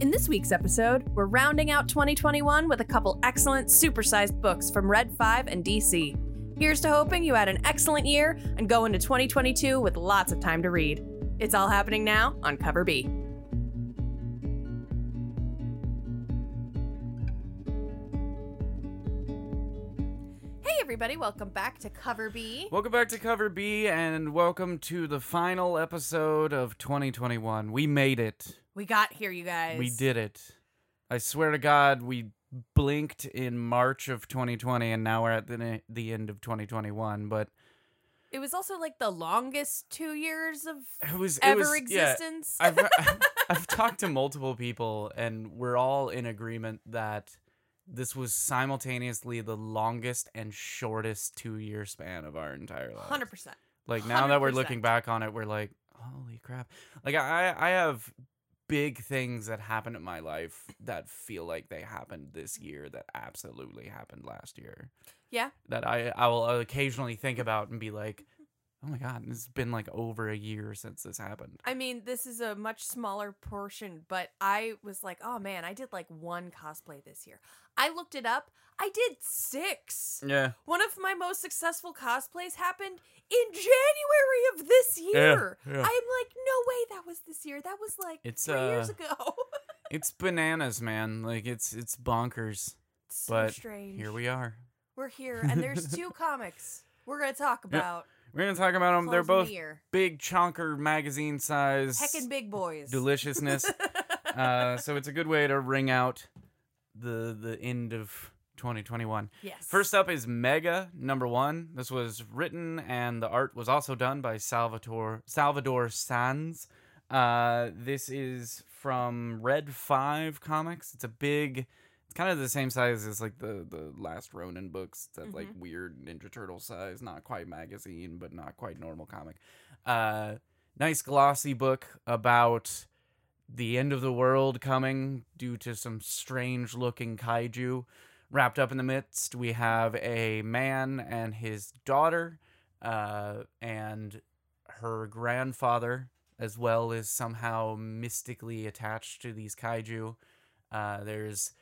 In this week's episode, we're rounding out 2021 with a couple excellent supersized books from Red 5 and DC. Here's to hoping you had an excellent year and go into 2022 with lots of time to read. It's all happening now on Cover B. Hey everybody, welcome back to Cover B. Welcome back to Cover B and welcome to the final episode of 2021. We made it. We got here, you guys. We did it. I swear to God, we blinked in March of 2020 and now we're at the, the end of 2021. But It was also like the longest two years of it was it ever was, yeah, existence. I've, I've talked to multiple people and we're all in agreement that this was simultaneously the longest and shortest two year span of our entire life. Hundred percent. Like now that we're looking back on it, we're like, holy crap! Like I, I have big things that happened in my life that feel like they happened this mm-hmm. year that absolutely happened last year. Yeah. That I, I will occasionally think about and be like, oh my god, it's been like over a year since this happened. I mean, this is a much smaller portion, but I was like, oh man, I did like one cosplay this year. I looked it up. I did six. Yeah. One of my most successful cosplays happened in January of this year. yeah. I'm like, no way that was this year. That was like It's, three years uh, ago. It's bananas, man. Like it's it's bonkers. so but strange. Here we are. We're here, and there's two comics we're gonna talk about. We're gonna talk about them. They're closing the both year. big chonker magazine size. heckin' big boys. deliciousness. uh, so it's a good way to ring out the the end of 2021. yes. First up is Mega number one. This was written and the art was also done by Salvatore Salvador Sanz. Uh, this is from Red Five Comics. It's a big. It's kind of the same size as like the the last Ronin books. That like weird Ninja Turtle size, not quite magazine, but not quite normal comic. Uh, nice glossy book about the end of the world coming due to some strange looking kaiju. Wrapped up in the midst, we have a man and his daughter, uh, and her grandfather, as well as somehow mystically attached to these kaiju. Uh, there's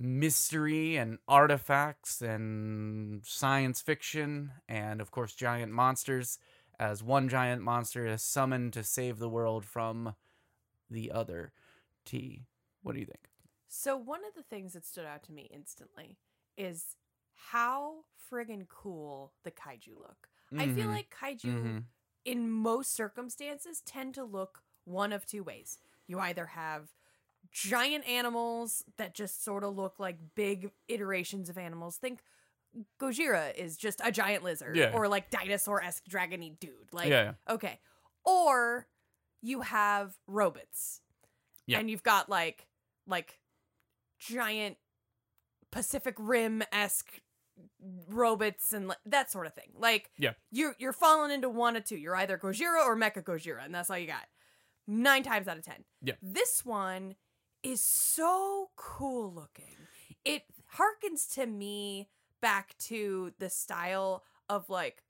mystery and artifacts and science fiction, and of course, giant monsters. As one giant monster is summoned to save the world from the other. T. What do you think? So one of the things that stood out to me instantly is how friggin' cool the kaiju look. I feel Mhm. like kaiju Mhm. in most circumstances tend to look one of two ways. You either have giant animals that just sort of look like big iterations of animals. Think Gojira is just a giant lizard Yeah. or like dinosaur-esque dragony dude. Like yeah, Okay. Or you have robots. Yeah. And you've got like like giant Pacific Rim esque robots and like, that sort of thing. Like Yeah. you're you're falling into one of two. You're either Gojira or Mecha Gojira, and that's all you got. Nine times out of ten. Yeah. This one is so cool looking. It harkens to me back to the style of like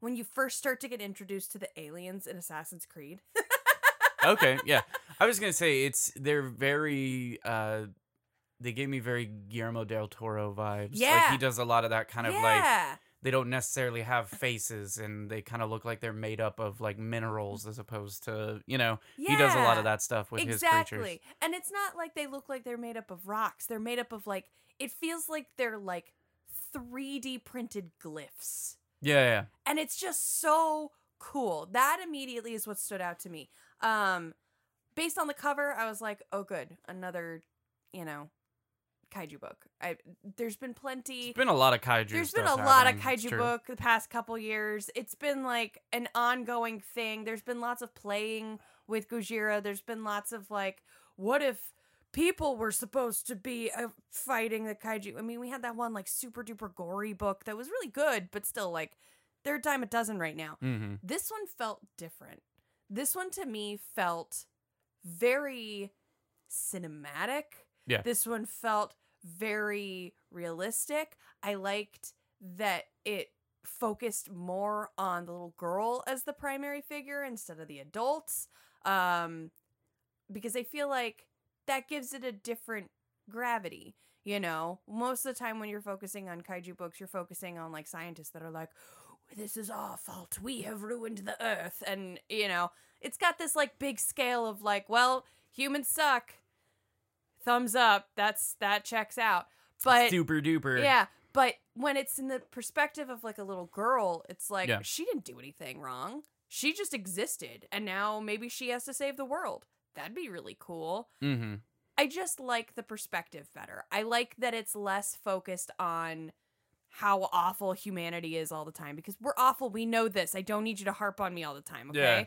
when you first start to get introduced to the aliens in Assassin's Creed. okay, yeah. I was gonna say it's they're very. uh They gave me very Guillermo del Toro vibes. like Yeah. he does a lot of that kind of like yeah. They don't necessarily have faces and they kind of look like they're made up of like minerals as opposed to you know he does a lot of that stuff with his exactly. creatures. And it's not like they look like they're made up of rocks. They're made up of like it feels like they're like 3D printed glyphs. Yeah, yeah. And it's just so cool. That immediately is what stood out to me. Um based on the cover, I was like, "Oh good, another, you know, kaiju book." I there's been plenty There's been a lot of kaiju. There's been a lot of happening, it's kaiju book the past couple years. It's been like an ongoing thing. There's been lots of playing with Gojira. There's been lots of like, what if people were supposed to be uh, fighting the kaiju? I mean, we had that one like super duper gory book that was really good, but still like they're a dime a dozen right now. Mhm. This one felt different. This one to me felt very cinematic. Yeah. This one felt very realistic. I liked that it focused more on the little girl as the primary figure instead of the adults. Um because I feel like that gives it a different gravity. You know, most of the time when you're focusing on kaiju books, you're focusing on like scientists that are like, this is our fault. We have ruined the earth. And, you know, it's got this like big scale of like, well, humans suck. Thumbs up. That's that checks out. But super duper. yeah, but when it's in the perspective of like a little girl, it's like Yeah. she didn't do anything wrong. She just existed and now maybe she has to save the world. That'd be really cool. Mm-hmm. I just like the perspective better. I like that it's less focused on how awful humanity is all the time because we're awful. We know this. I don't need you to harp on me all the time, okay? Yeah.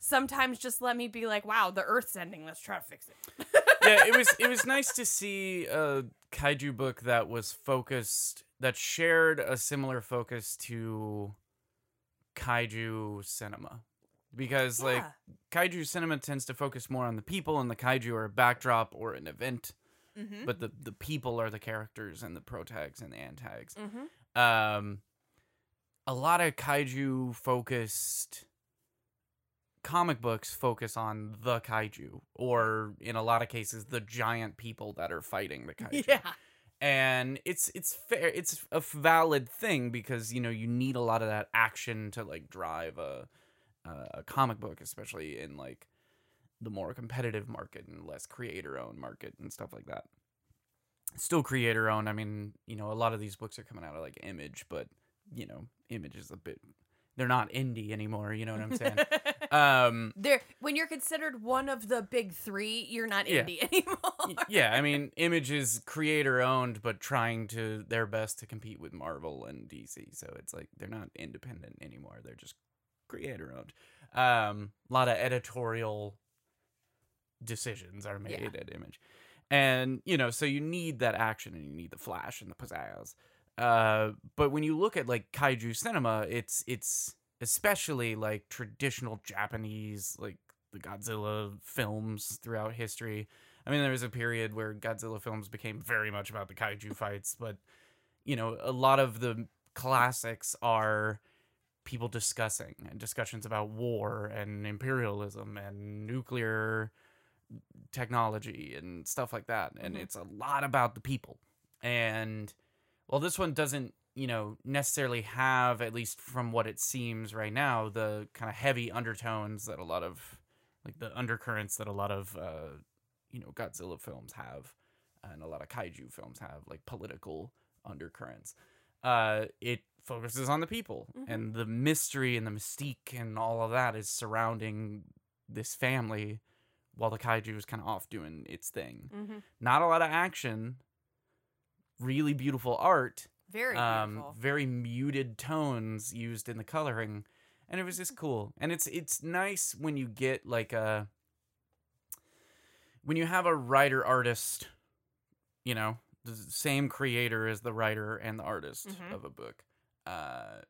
Sometimes just let me be like, wow, the earth's ending. Let's try to fix it. yeah, it was it was nice to see a kaiju book that was focused that shared a similar focus to kaiju cinema. Because like kaiju cinema tends to focus more on the people and the kaiju are a backdrop or an event, Mm-hmm. but the the people are the characters and the protags and the antags. Mm-hmm. Um a lot of kaiju focused comic books focus on the kaiju or in a lot of cases the giant people that are fighting the kaiju Yeah. and it's it's fair it's a valid thing because you know you need a lot of that action to like drive a a comic book especially in like the more competitive market and less creator owned market and stuff like that still creator owned i mean you know a lot of these books are coming out of like image but you know image is a bit they're not indie anymore you know what i'm saying um there when you're considered one of the big three, you're not Yeah. indie anymore. Yeah, I mean, Image is creator owned, but trying to their best to compete with Marvel and DC. So it's like they're not independent anymore; they're just creator owned. Um, a lot of editorial decisions are made Yeah. at Image, and you know, so you need that action and you need the flash and the pizzazz. Uh, but when you look at like kaiju cinema, it's it's especially like traditional Japanese like the Godzilla films throughout history. I mean, there was a period where Godzilla films became very much about the kaiju fights, but you know, a lot of the classics are people discussing and discussions about war and imperialism and nuclear technology and stuff like that. And Mhm. it's a lot about the people. And well, this one doesn't, you know, necessarily have, at least from what it seems right now, the kind of heavy undertones that a lot of, like the undercurrents that a lot of, uh, you know, Godzilla films have and a lot of kaiju films have, like political undercurrents. Uh, it focuses on the people Mhm. and the mystery and the mystique and all of that is surrounding this family while the kaiju is kind of off doing its thing. mm-hmm. Not a lot of action, really beautiful art, Very um, beautiful. very muted tones used in the coloring, and it was just cool. And it's it's nice when you get like a when you have a writer artist, you know, the same creator as the writer and the artist Mhm. of a book, uh,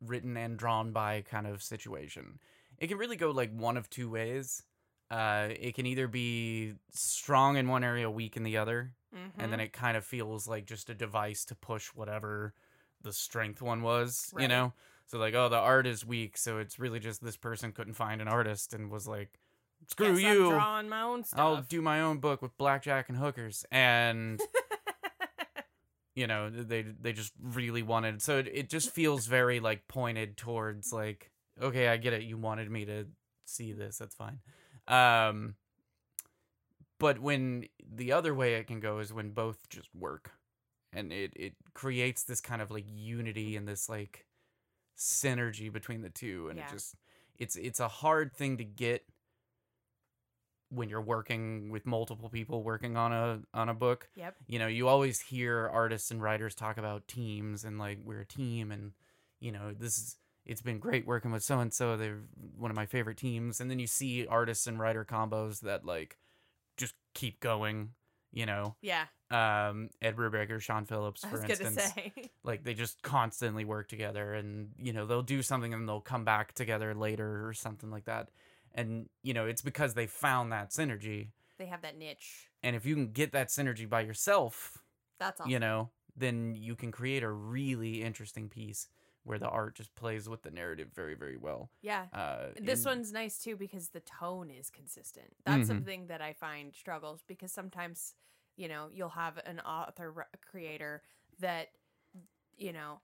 written and drawn by kind of situation. It can really go like one of two ways. Uh, it can either be strong in one area, weak in the other, and Mm-hmm. then it kind of feels like just a device to push whatever the strength one was, you know? So like, oh, the art is weak, so it's really just this person couldn't find an artist and was like, screw Guess you. drawing my own stuff. I'll do my own book with blackjack and hookers and you know, they they just really wanted so it, it just feels very like pointed towards like, okay, I get it. You wanted me to see this. That's fine. Um but when the other way it can go is when both just work and it it creates this kind of like unity and this like synergy between the two and Yeah. it just it's it's a hard thing to get when you're working with multiple people working on a on a book yep. you know you always hear artists and writers talk about teams and like we're a team and you know this is it's been great working with so and so they're one of my favorite teams and then you see artists and writer combos that like just keep going you know Yeah. um ed brubaker sean phillips for instance like they just constantly work together and you know they'll do something and they'll come back together later or something like that and you know it's because they found that synergy they have that niche. and if you can get that synergy by yourself That's awesome. you know then you can create a really interesting piece where the art just plays with the narrative very very well. Yeah. Uh, This in- one's nice too because the tone is consistent. That's Mhm. something that I find struggles because sometimes, you know, you'll have an author creator that, you know,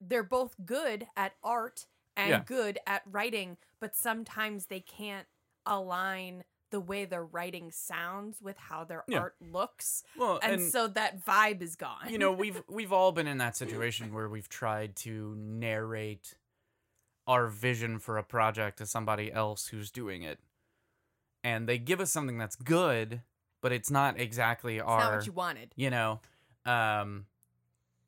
they're both good at art and Yeah. good at writing, but sometimes they can't align the way their writing sounds with how their Yeah. art looks. well, And, and, so that vibe is gone. you know we've we've all been in that situation where we've tried to narrate our vision for a project to somebody else who's doing it, and they give us something that's good, but it's not exactly it's our not what you wanted. you know um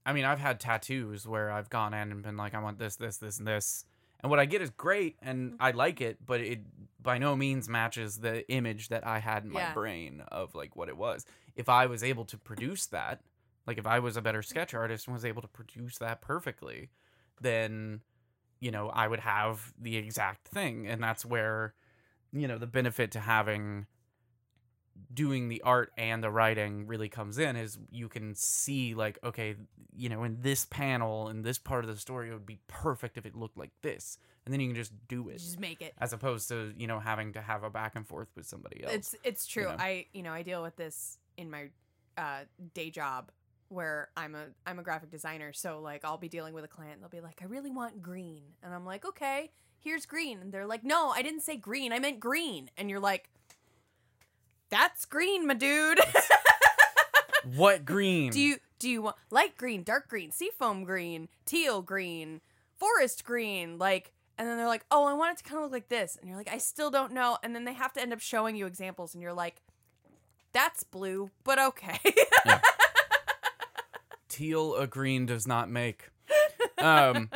i mean i've had tattoos where i've gone in and been like i want this this this and this and what i get is great and Mm-hmm. i like it but it by no means matches the image that i had in my Yeah. brain of like what it was if i was able to produce that like if i was a better sketch artist and was able to produce that perfectly then you know i would have the exact thing and that's where you know the benefit to having doing the art and the writing really comes in is you can see like okay you know in this panel in this part of the story it would be perfect if it looked like this and then you can just do it Just make it. as opposed to you know having to have a back and forth with somebody else It's it's true. know? I you know I deal with this in my uh, day job where I'm a I'm a graphic designer. So like I'll be dealing with a client. and They'll be like, I really want green, and I'm like, okay, here's green, and they're like, no, I didn't say green. I meant green, and you're like, that's green, my dude. what green do you do you want light green, dark green, seafoam green, teal green, forest green, like? And then they're like, "Oh, I want it to kind of look like this," and you're like, "I still don't know." And then they have to end up showing you examples, and you're like, "That's blue, but okay." teal a green does not make um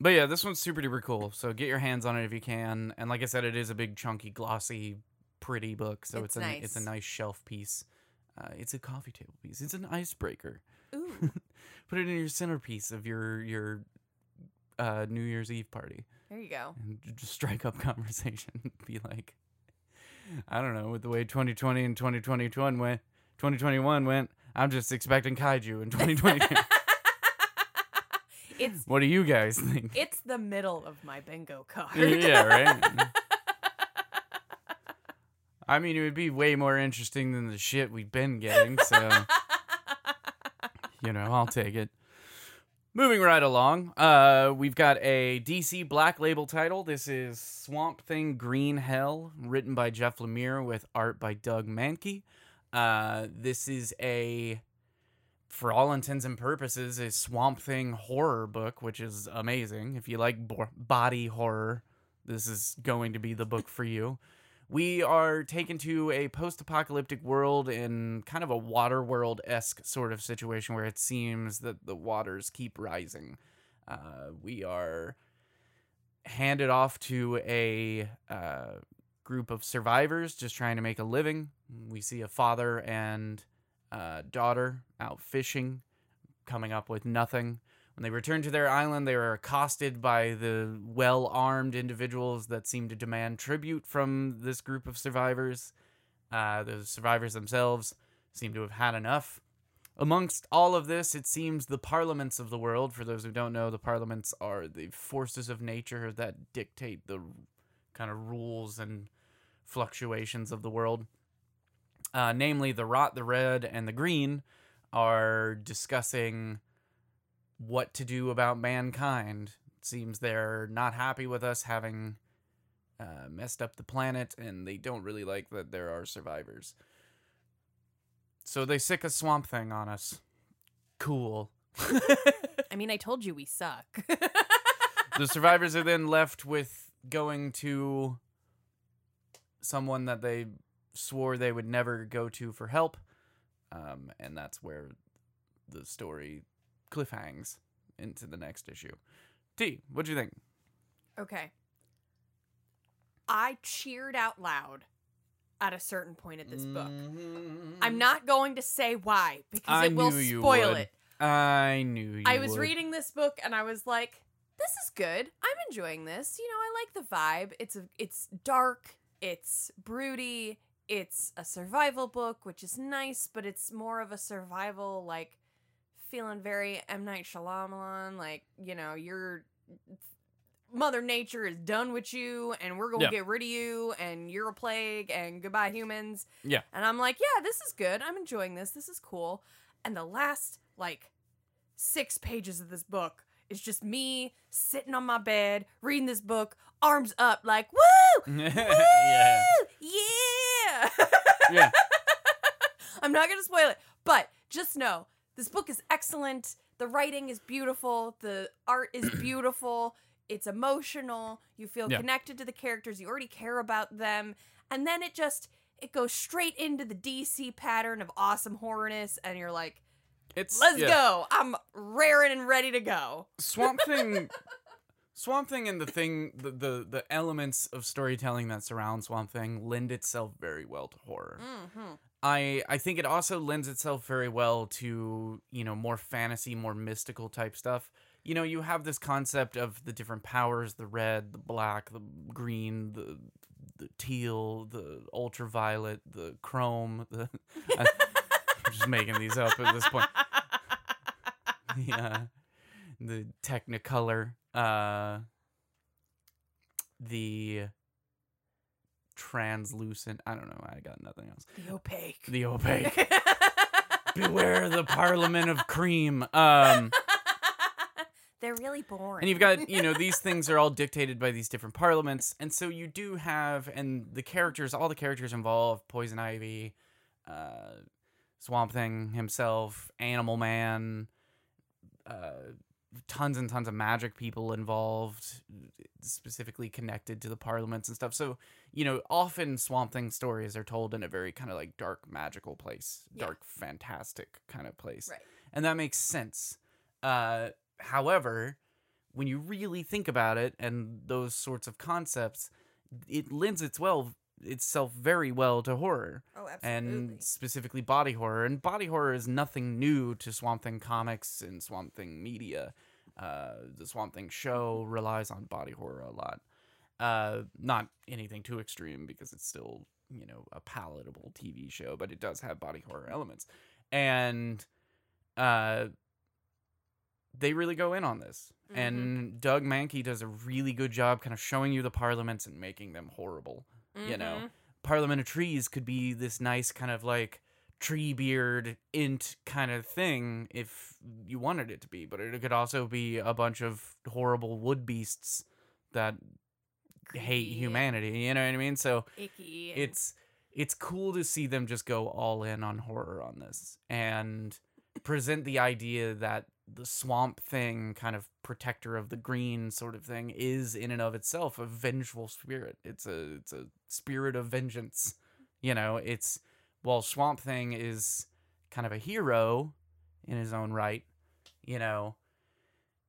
but yeah this one's super duper cool so get your hands on it if you can and like i said it is a big chunky glossy pretty book so it's, It's a it's a nice. nice shelf piece uh, it's a coffee table piece it's an icebreaker Ooh, put it in your centerpiece of your your uh, new year's eve party there you go. and just strike up conversation be like i don't know with the way 2020 and 2021 went 2021 went i'm just expecting kaiju in 2022 it's what do you guys think it's the middle of my bingo card. yeah, right. I mean, it would be way more interesting than the shit we've been getting, so you know, I'll take it. Moving right along, uh, we've got a DC Black Label title. This is Swamp Thing Green Hell, written by Jeff Lemire with art by Doug Mahnke. Uh, this is a, for all intents and purposes, a Swamp Thing horror book, which is amazing. If you like bo- body horror, this is going to be the book for you. We are taken to a post apocalyptic world in kind of a water world esque sort of situation where it seems that the waters keep rising. Uh, we are handed off to a uh, group of survivors just trying to make a living. We see a father and uh, daughter out fishing, coming up with nothing. When they return to their island, they are accosted by the well armed individuals that seem to demand tribute from this group of survivors. Uh, the survivors themselves seem to have had enough. Amongst all of this, it seems the parliaments of the world, for those who don't know, the parliaments are the forces of nature that dictate the kind of rules and fluctuations of the world. Uh, namely, the rot, the red, and the green are discussing what to do about mankind. It seems they're not happy with us having uh, messed up the planet, and they don't really like that there are survivors. So they sick a swamp thing on us. Cool. I mean, I told you we suck. the survivors are then left with going to someone that they swore they would never go to for help. Um, and that's where the story cliffhangs into the next issue. T, what'd you think? okay. I cheered out loud at a certain point of this book. Mm-hmm. I'm not going to say why because. I it will knew you spoil would. it. I knew you I was would. reading this book and I was like, this is good. I'm enjoying this. You know, I like the vibe. It's a it's dark, it's broody, it's a survival book, which is nice, but it's more of a survival like feeling very M Night Shyamalan, like, you know, you're Mother Nature is done with you and we're gonna Yeah. get rid of you and you're a plague and goodbye humans. Yeah. And I'm like, yeah, this is good. I'm enjoying this. This is cool. And the last like six pages of this book is just me sitting on my bed reading this book, arms up, like, woo! yeah. Woo! Yeah! Yeah. I'm not gonna spoil it, but just know this book is excellent. The writing is beautiful. The art is beautiful. It's emotional. You feel Yeah. connected to the characters. You already care about them, and then it just it goes straight into the DC pattern of awesome horrorness, and you're like, It's "Let's yeah. go! I'm raring and ready to go." Swamp Thing Swamp Thing and the thing the, the the elements of storytelling that surround Swamp Thing lend itself very well to horror. Mm-hmm. I I think it also lends itself very well to, you know, more fantasy, more mystical type stuff. You know, you have this concept of the different powers, the red, the black, the green, the the teal, the ultraviolet, the chrome, the I, I'm just making these up at this point. Yeah. The Technicolor, uh the translucent, I don't know, I got nothing else. the opaque. The opaque. Beware the Parliament of Cream. Um They're really boring. and you've got, you know, these things are all dictated by these different parliaments. And so you do have and the characters, all the characters involved, Poison Ivy, uh Swamp Thing himself, Animal Man, uh tons and tons of magic people involved specifically connected to the parliaments and stuff so you know often swamp thing stories are told in a very kind of like dark magical place Yeah. dark fantastic kind of place Right. and that makes sense uh however when you really think about it and those sorts of concepts it lends itself well itself very well to horror oh, absolutely. and specifically body horror. And body horror is nothing new to Swamp Thing comics and Swamp Thing media. Uh, the Swamp Thing show relies on body horror a lot. Uh, not anything too extreme because it's still, you know, a palatable TV show, but it does have body horror elements. And uh, they really go in on this. Mhm. And Doug Mahnke does a really good job kind of showing you the parliaments and making them horrible you know Mhm. parliament of trees could be this nice kind of like tree beard Ent kind of thing if you wanted it to be but it could also be a bunch of horrible wood beasts that hate humanity you know what i mean so icky. it's it's cool to see them just go all in on horror on this and present the idea that the swamp thing kind of protector of the green sort of thing is in and of itself a vengeful spirit it's a it's a spirit of vengeance you know it's while swamp thing is kind of a hero in his own right you know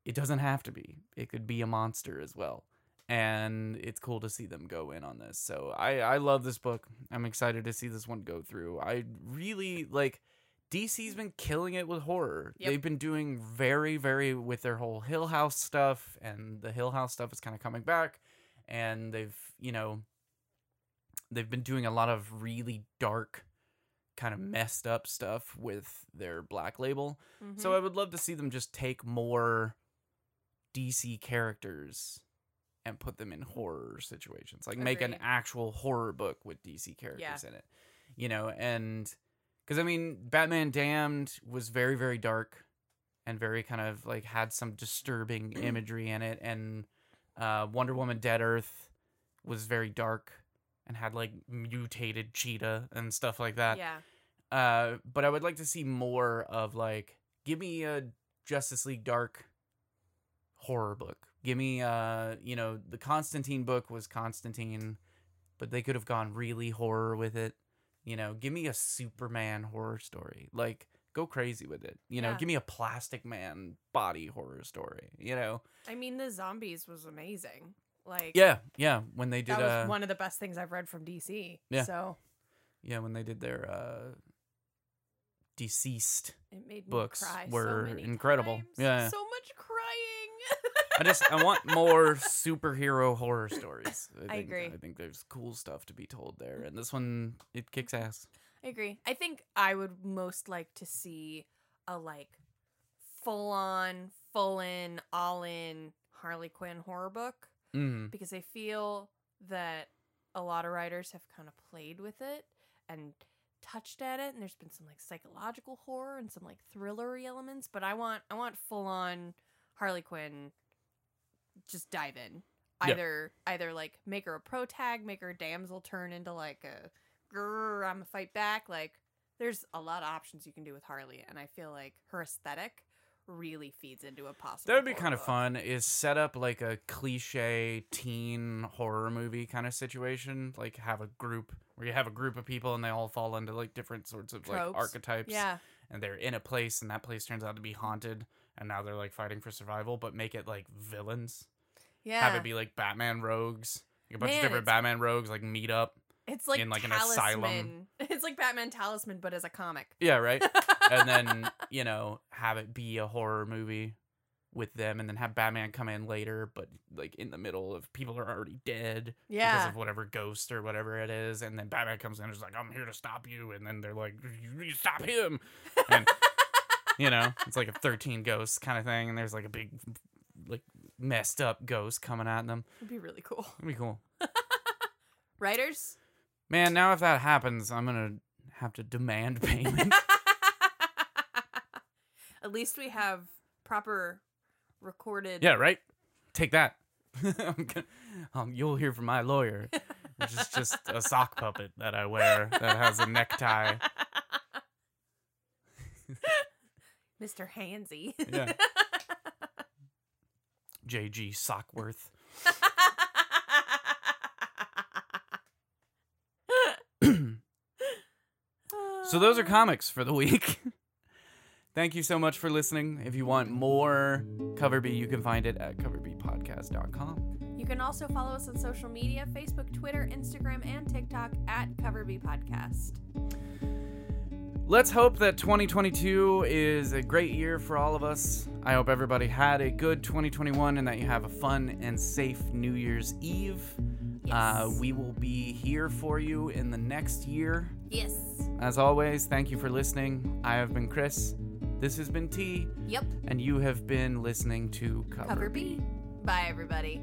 it doesn't have to be it could be a monster as well and it's cool to see them go in on this. So I I love this book. I'm excited to see this one go through. I really like DC's been killing it with horror. Yep. They've been doing very very with their whole Hill House stuff and the Hill House stuff is kind of coming back and they've, you know, they've been doing a lot of really dark kind of messed up stuff with their Black Label. So Mhm. I would love to see them just take more DC characters and put them in horror situations. Like make an actual horror book with DC characters in it. You know, and cuz I mean Batman Damned was very very dark and very kind of like had some disturbing imagery in it and uh Wonder Woman Dead Earth was very dark and had like mutated cheetah and stuff like that. yeah. Uh, but I would like to see more of like, give me a Justice League Dark horror book. Give me, uh, you know, the Constantine book was Constantine, but they could have gone really horror with it. You know, give me a Superman horror story. Like, go crazy with it. You know, Yeah. give me a Plastic Man body horror story. You know, I mean, the zombies was amazing. Like, yeah, yeah. When they did, that was uh, one of the best things I've read from DC. Yeah. So yeah, when they did their uh, DCeased it made me Books cry so were many incredible. times. Yeah. So much crying. I just I want more superhero horror stories. I think, agree. I think there's cool stuff to be told there, and this one it kicks ass. I agree. I think I would most like to see a like full on, full in, all in Harley Quinn horror book Mm. because I feel that a lot of writers have kind of played with it and touched at it and there's been some like psychological horror and some like thrillery elements but i want i want full on harley quinn just dive in Yeah. either either like make her a pro tag make her a damsel turn into like a grr i'm a fight back like there's a lot of options you can do with harley and i feel like her aesthetic really feeds into a possible That would be kind of book. fun. Is set up like a cliche teen horror movie kind of situation. Like have a group where you have a group of people and they all fall into like different sorts of like archetypes. yeah And they're in a place and that place turns out to be haunted and now they're like fighting for survival, but make it like villains. Yeah Have it be like Batman rogues. Like a bunch Man, of different Batman rogues like meet up. It's like in, like, an talisman. asylum. It's like Batman Talisman, but as a comic. Yeah, right? and then, you know, have it be a horror movie with them and then have Batman come in later, but like in the middle of people are already dead because of whatever ghost or whatever it is. And then Batman comes in and is like, I'm here to stop you. And then they're like, You stop him. And, you know, it's like a 13 ghosts kind of thing. And there's like a big, like, messed up ghost coming at them. it'd be really cool. It'd be cool. Writers. Man, now if that happens, I'm going to have to demand payment. At least we have proper recorded. Yeah, right. Take that. I'm gonna, um, you'll hear from my lawyer, which is just a sock puppet that I wear that has a necktie. Mr. Hansy. Yeah. J.G. Sockworth. So those are comics for the week. Thank you so much for listening. If you want more Cover B, you can find it at coverbpodcast.com. You can also follow us on social media Facebook, Twitter, Instagram, and TikTok at Cover B Podcast. Let's hope that 2022 is a great year for all of us. I hope everybody had a good 2021 and that you have a fun and safe New Year's Eve. Uh, Yes. we will be here for you in the next year. Yes. As always, thank you for listening. I have been Chris. This has been T, Yep. and you have been listening to Cover, Cover B. Bye, everybody.